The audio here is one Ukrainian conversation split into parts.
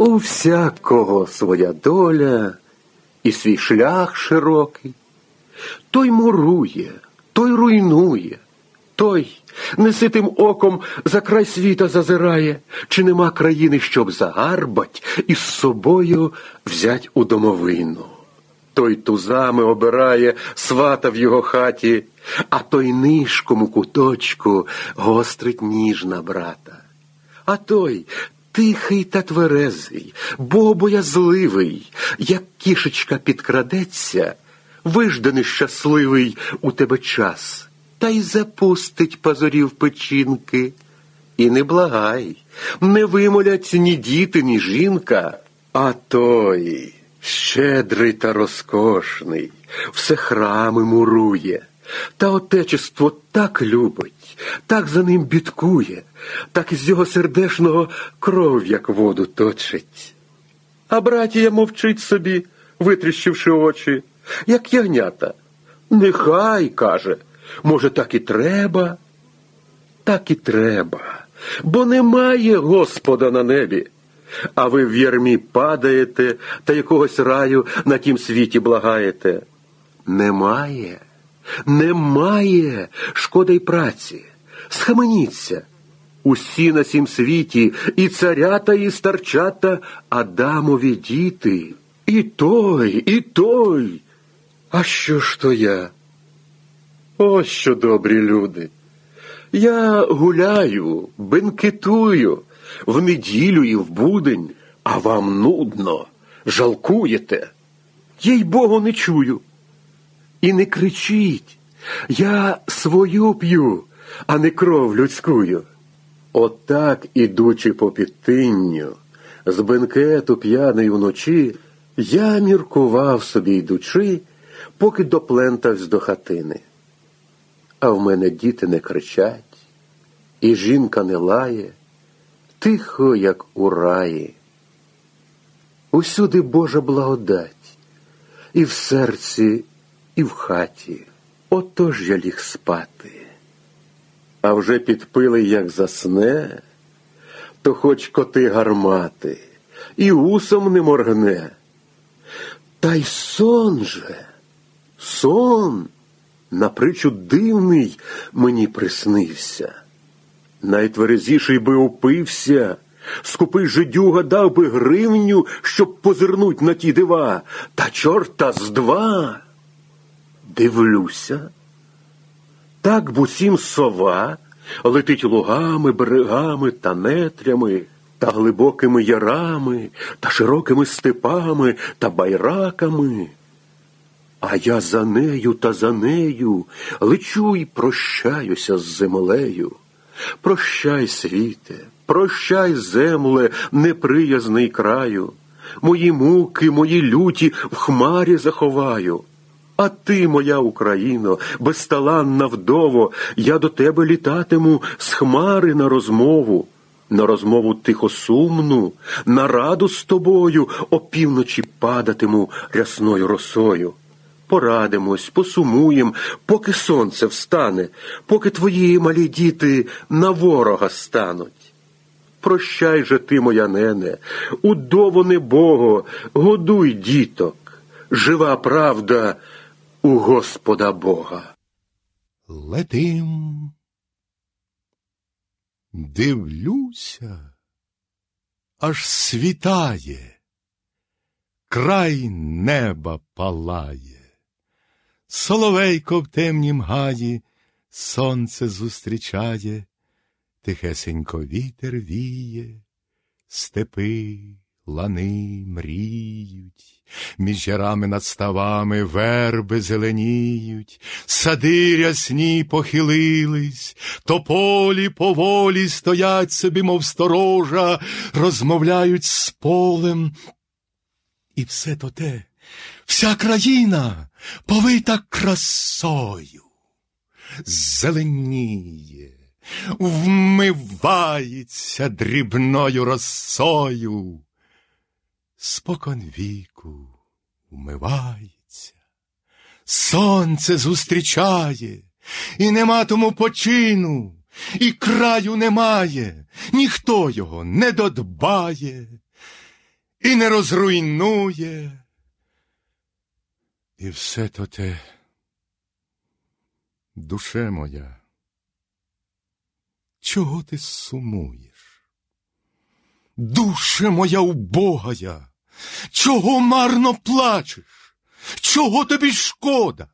У всякого своя доля і свій шлях широкий. Той мурує, той руйнує, той неситим оком за край світа зазирає, чи нема країни, щоб загарбать і з собою взять у домовину. Той тузами обирає свата в його хаті, а той нишком у куточку гострить ніж на брата. А той тихий та тверезий, богобоязливий, як кішечка підкрадеться, вижданий щасливий у тебе час, та й запустить пазурів печінки. І не благай, не вимолять ні діти, ні жінка, а той щедрий та розкошний, все храми мурує, та отечество так любить, так за ним бідкує, так із його сердешного кров, як воду точить. А братія мовчить собі, витріщивши очі, як ягнята. Нехай, каже, може, так і треба, так і треба, бо немає Господа на небі. А ви в ярмі падаєте та якогось раю на тім світі благаєте. Немає, немає шкода й праці. Схаменіться. Усі на сім світі, і царята, і старчата, Адамові діти. І той, і той. А що ж то я? Ось що добрі люди. Я гуляю, бенкетую в неділю і в будень, а вам нудно, жалкуєте. Їй Богу не чую. І не кричіть. Я свою п'ю, а не кров людськую. Отак, ідучи по підтинню, з бенкету п'яний вночі, я міркував собі йдучи, поки доплентавсь до хатини. А в мене діти не кричать, і жінка не лає, тихо, як у раї. Усюди Божа благодать, і в серці, і в хаті. Отож я ліг спати. А вже підпили, як засне, то хоч коти гармати, і усом не моргне. Та й сон же, сон, напричу дивний мені приснився. Найтверезіший би упився, скупий жидюга дав би гривню, щоб позирнуть на ті дива, та чорта з два. Дивлюся. Так бусім сова летить лугами, берегами та нетрями, та глибокими ярами, та широкими степами та байраками. А я за нею та за нею лечу й прощаюся з землею. Прощай, світе, прощай, земле, неприязний краю. Мої муки, мої люті в хмарі заховаю. А ти, моя Україно, безталанна вдово, я до тебе літатиму з хмари на розмову, на розмову тихосумну, на раду з тобою опівночі падатиму рясною росою. Порадимось, посумуєм, поки сонце встане, поки твої малі діти на ворога стануть. Прощай же ти, моя нене, удово не Бого, годуй діток, жива правда у Господа Бога. Летим. Дивлюся, аж світає, край неба палає, соловейко в темнім гаї сонце зустрічає, тихесенько вітер віє, степи, лани мріють. Між ярами над ставами верби зеленіють, сади рясні похилились, тополі поволі стоять собі, мов сторожа, розмовляють з полем. І все то те, вся країна повита красою, зеленіє, вмивається дрібною росою спокон віку вмивається, сонце зустрічає, і нема тому почину, і краю немає, ніхто його не додбає. і не розруйнує. І все то те, душе моя, чого ти сумуєш? Душе моя убогая, чого марно плачеш? Чого тобі шкода?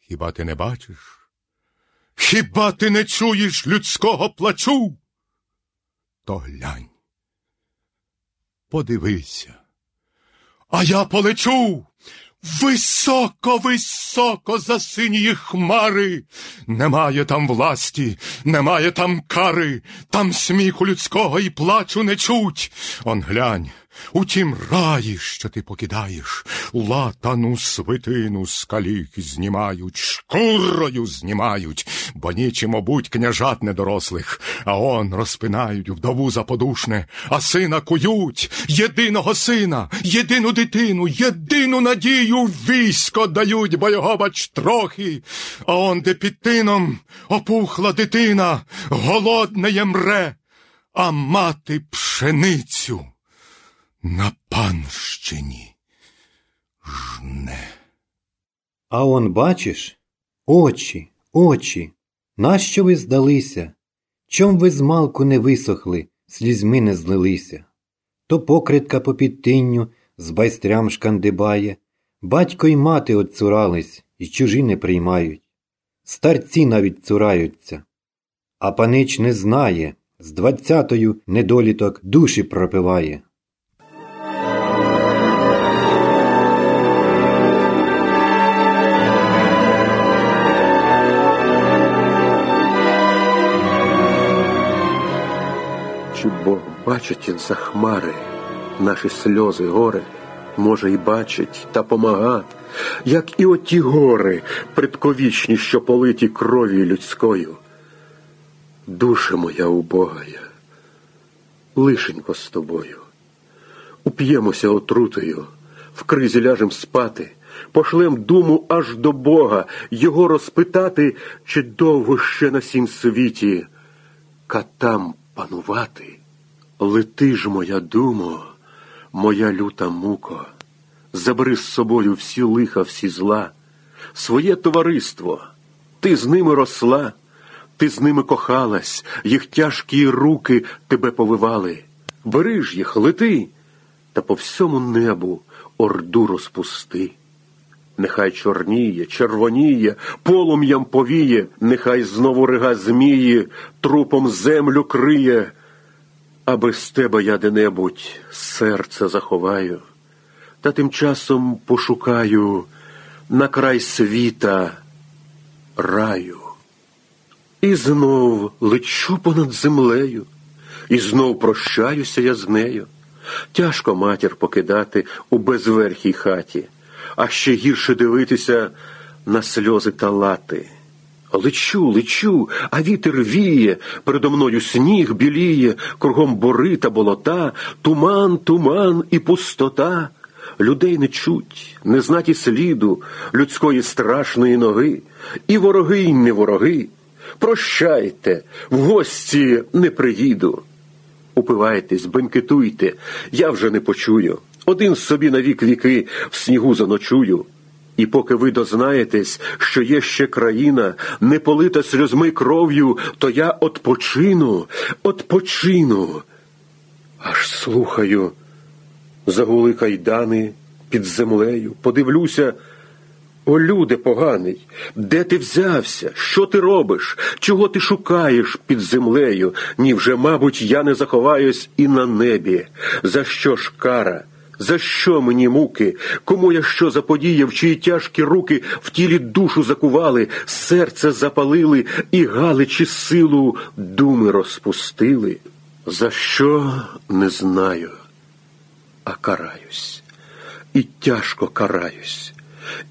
Хіба ти не бачиш? Хіба ти не чуєш людського плачу? То глянь. Подивися, а я полечу Високо, високо за сині хмари. Немає там власті, немає там кари, там сміху людського і плачу не чуть. Он глянь, у тім раї, що ти покидаєш, латану свитину з каліки знімають, шкурою знімають, бо нічим обуть княжат недорослих, а он розпинають вдову заподушне, а сина кують, єдиного сина, єдину дитину, єдину надію військо дають, бо його бач трохи, а он де під тином опухла дитина, голодне мре, а мати пшеницю на панщині жне. А он, бачиш, очі, очі, нащо ви здалися? Чом ви змалку не висохли, слізьми не злилися? То покритка по підтинню з байстрям шкандибає, батько й мати отцурались і чужі не приймають. Старці навіть цураються. А панич не знає, з двадцятою недоліток душі пропиває. Чи Бог бачить за хмари наші сльози, горе, може, і бачить та помага, як і оті гори предковічні, що политі кров'ю людською. Душа моя убогая, лишенько з тобою. Уп'ємося отрутою, в кризі ляжем спати, пошлем думу аж до Бога, його розпитати, чи довго ще на сім світі катам панувати. Лети ж, моя думо, моя люта муко, забери з собою всі лиха, всі зла, своє товариство, ти з ними росла, ти з ними кохалась, їх тяжкі руки тебе повивали. Бери ж їх, лети, та по всьому небу орду розпусти. Нехай чорніє, червоніє, полум'ям повіє, нехай знову рига змії, трупом землю криє, а без тебе я де-небудь серце заховаю, та тим часом пошукаю на край світа раю. І знов лечу понад землею, і знов прощаюся я з нею. Тяжко матір покидати у безверхій хаті а ще гірше дивитися на сльози та лати. Лечу, лечу, а вітер віє, передо мною сніг біліє, кругом бори та болота, туман, туман і пустота. Людей не чуть, не знаті сліду людської страшної ноги, і вороги, й не вороги. Прощайте, в гості не приїду. Упивайтесь, бенкетуйте, я вже не почую один собі на вік віки в снігу заночую. І поки ви дознаєтесь, що є ще країна, не полита сльозми кров'ю, то я отпочину, отпочину. Аж слухаю, загули кайдани під землею, подивлюся. О, люди поганий, де ти взявся? Що ти робиш? Чого ти шукаєш під землею? Ні вже, мабуть, я не заховаюсь і на небі. За що ж кара? За що мені муки? Кому я що заподіяв, чиї тяжкі руки в тілі душу закували, серце запалили і галичі силу думи розпустили? За що не знаю, а караюсь, і тяжко караюсь.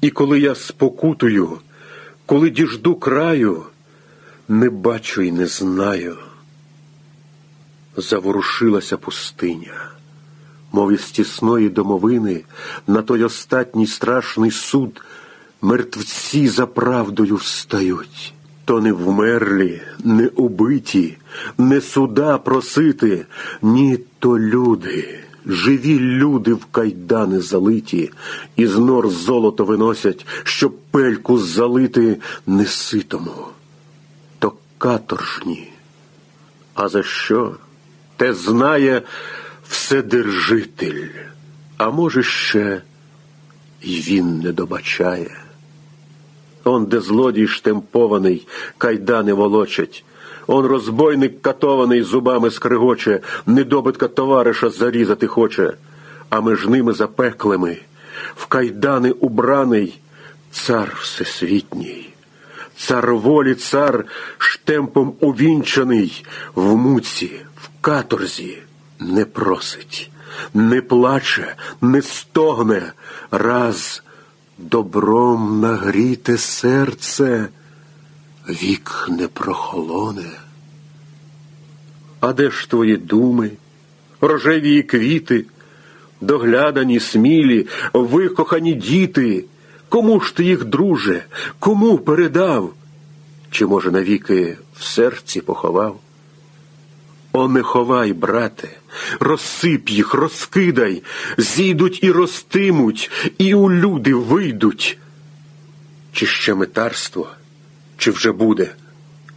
І коли я спокутую, коли діжду краю, не бачу і не знаю. Заворушилася пустиня мов із тісної домовини, на той остатній страшний суд мертвці за правдою встають. То не вмерлі, не убиті, не суда просити, ні то люди, живі люди в кайдани залиті, із нор золото виносять, щоб пельку залити неситому. То каторжні. А за що? Те знає Вседержитель, а може, ще й він не добачає. Он, де злодій штемпований, кайдани волочать, он розбойник катований зубами скригоче, недобитка товариша зарізати хоче, а між ними запеклими, в кайдани убраний цар всесвітній. Цар волі, цар штемпом увінчаний в муці, в каторзі не просить, не плаче, не стогне, раз добром нагріте серце, вік не прохолоне. А де ж твої думи, рожеві квіти, доглядані, смілі, викохані діти? Кому ж ти їх, друже, кому передав? Чи, може, навіки в серці поховав? О, не ховай, брате, розсип їх, розкидай, зійдуть і ростимуть, і у люди вийдуть. Чи ще метарство, чи вже буде?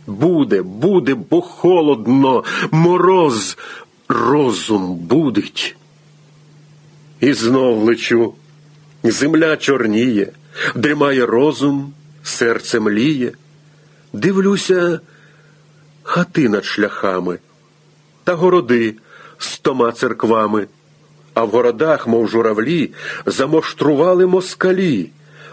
Буде, буде, бо холодно, мороз, розум будить. І знов лечу, земля чорніє, дрімає розум, серце мліє. Дивлюся, хати над шляхами та городи з тома церквами, а в городах, мов журавлі, замоштрували москалі,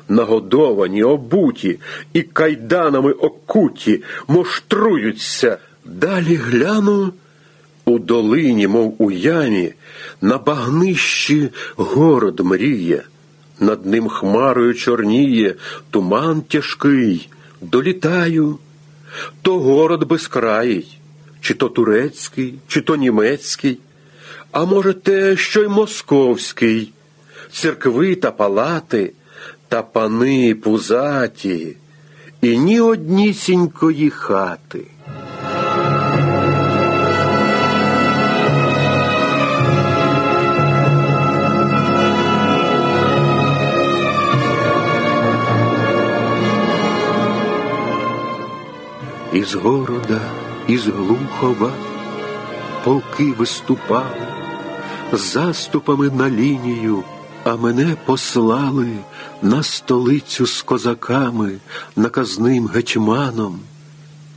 нагодовані, обуті і кайданами окуті, моштруються. Далі гляну у долині, мов у ямі, на багнищі город мріє, над ним хмарою чорніє, туман тяжкий, долітаю, то город безкраїй чи то турецький, чи то німецький, а може, те, що й московський, церкви та палати, та пани пузаті, і ні однісінької хати. Із города із Глухова полки виступали заступами на лінію, а мене послали на столицю з козаками, наказним гетьманом.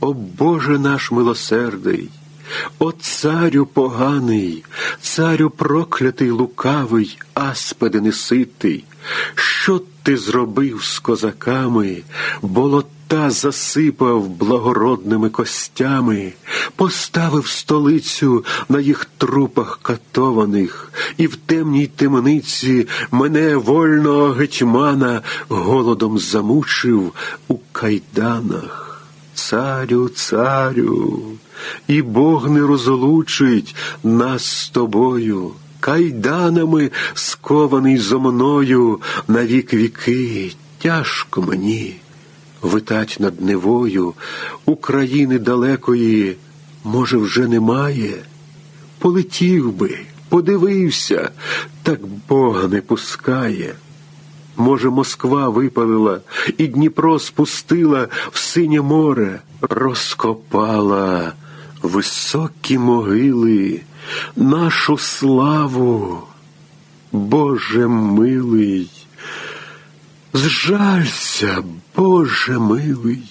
О Боже наш милосердий, о царю поганий, царю проклятий лукавий, аспеди неситий, що ти зробив з козаками, болота та засипав благородними костями, поставив столицю на їх трупах катованих, і в темній темниці мене вольного гетьмана голодом замучив у кайданах. Царю, царю, і Бог не розлучить нас з тобою. Кайданами скований зо мною на вік віки, тяжко мені витать над Невою, України далекої, може, вже немає. Полетів би, подивився, так Бога не пускає. Може, Москва випалила і Дніпро спустила в синє море, розкопала високі могили, нашу славу, Боже милий. Зжалься, Боже милий.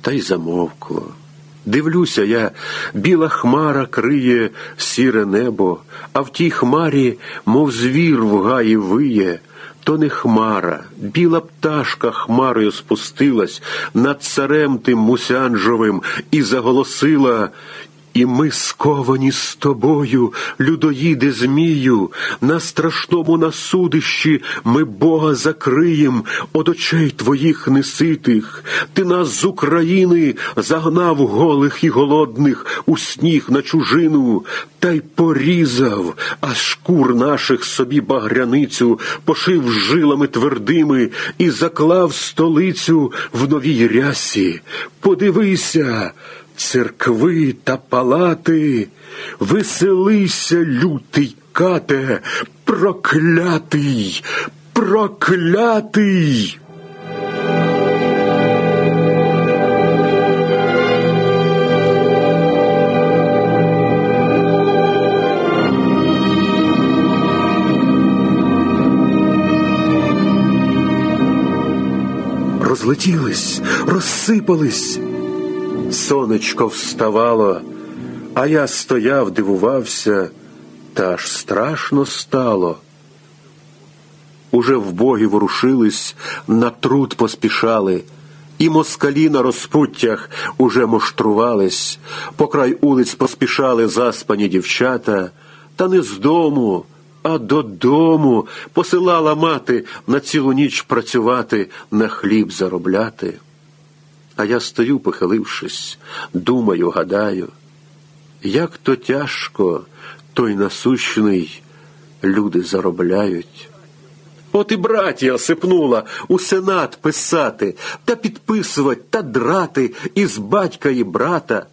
Та й замовкло. Дивлюся я, біла хмара криє сіре небо, а в тій хмарі, мов звір в гаї виє, то не хмара, біла пташка хмарою спустилась над царем тим мусянжовим і заголосила і ми сковані з тобою, людоїде Змію, на страшному насудищі ми Бога закриєм од очей твоїх неситих. Ти нас з України загнав голих і голодних у сніг на чужину, та й порізав, а шкур наших собі багряницю, пошив жилами твердими і заклав столицю в новій рясі. Подивися. Церкви та палати, веселися, лютий кате, проклятий, проклятий. Розлетілись, розсипались. Сонечко вставало, а я стояв, дивувався, та аж страшно стало. Уже в боги ворушились, на труд поспішали, і москалі на розпуттях уже муштрувались, по край улиць поспішали заспані дівчата, та не з дому, а додому посилала мати на цілу ніч працювати, на хліб заробляти. А я стою, похилившись, думаю, гадаю, як то тяжко той насущний люди заробляють. От і братія сипнула у сенат писати та підписувати та драти із батька і брата.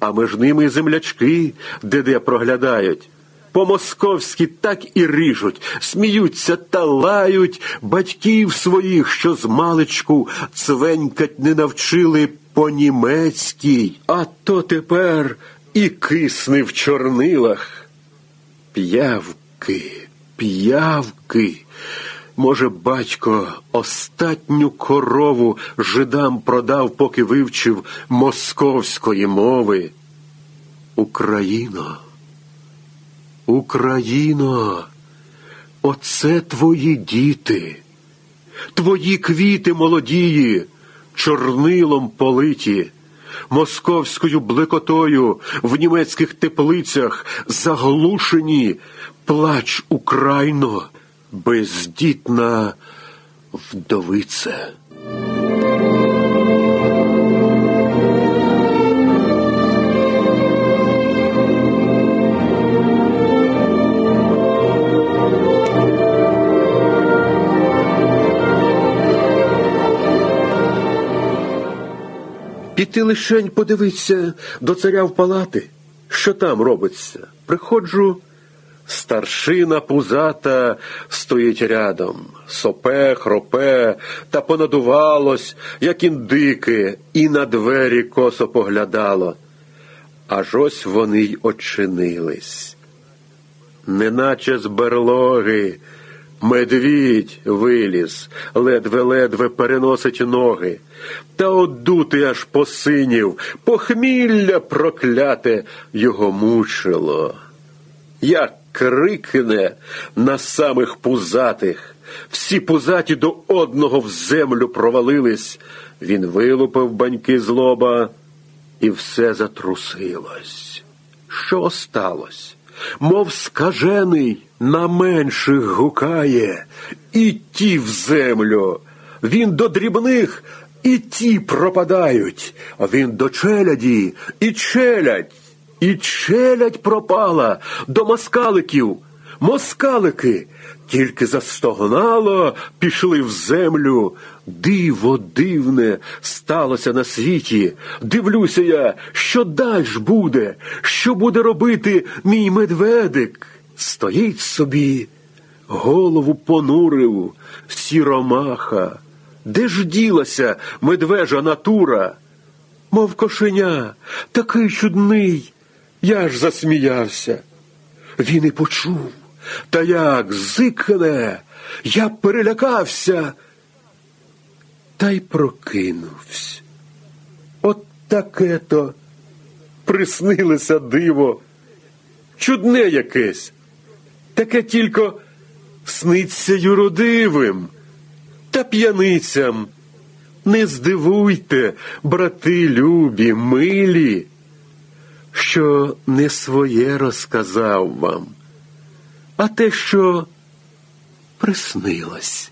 А між ними землячки де-де проглядають. По-московськи так і ріжуть, сміються та лають батьків своїх, що з маличку цвенькать не навчили по-німецькій, а то тепер і кисне в чорнилах. П'явки, п'явки. Може, батько остатню корову жидам продав, поки вивчив московської мови. Україно. Україно, оце твої діти, твої квіти молодії, чорнилом политі, московською блекотою в німецьких теплицях заглушені, плач Україно, бездітна вдовице. Піти лишень подивитися до царя в палати, що там робиться. Приходжу, старшина пузата стоїть рядом, сопе, хропе та понадувалось, як індики, і на двері косо поглядало. Аж ось вони й очинились. Неначе з берлоги. Медвідь виліз, ледве-ледве переносить ноги, та одути аж посинів, похмілля прокляте його мучило. Як крикне на самих пузатих, всі пузаті до одного в землю провалились. Він вилупив баньки з лоба, і все затрусилось. Що сталося? Мов скажений на менших гукає, і ті в землю. Він до дрібних, і ті пропадають, він до челяді, і челядь, і челядь пропала до москаликів. Москалики тільки застогнало, пішли в землю. Диво дивне сталося на світі. Дивлюся я, що дальш буде, що буде робити мій медведик. Стоїть собі, голову понурив, сіромаха. Де ж ділася медвежа натура? Мов кошеня, такий чудний. Я ж засміявся. Він і почув. Та як зикне, я перелякався та й прокинувся. От таке то приснилося диво, чудне якесь, таке тільки сниться юродивим та п'яницям. Не здивуйте, брати любі, милі, що не своє розказав вам, а те, що приснилось.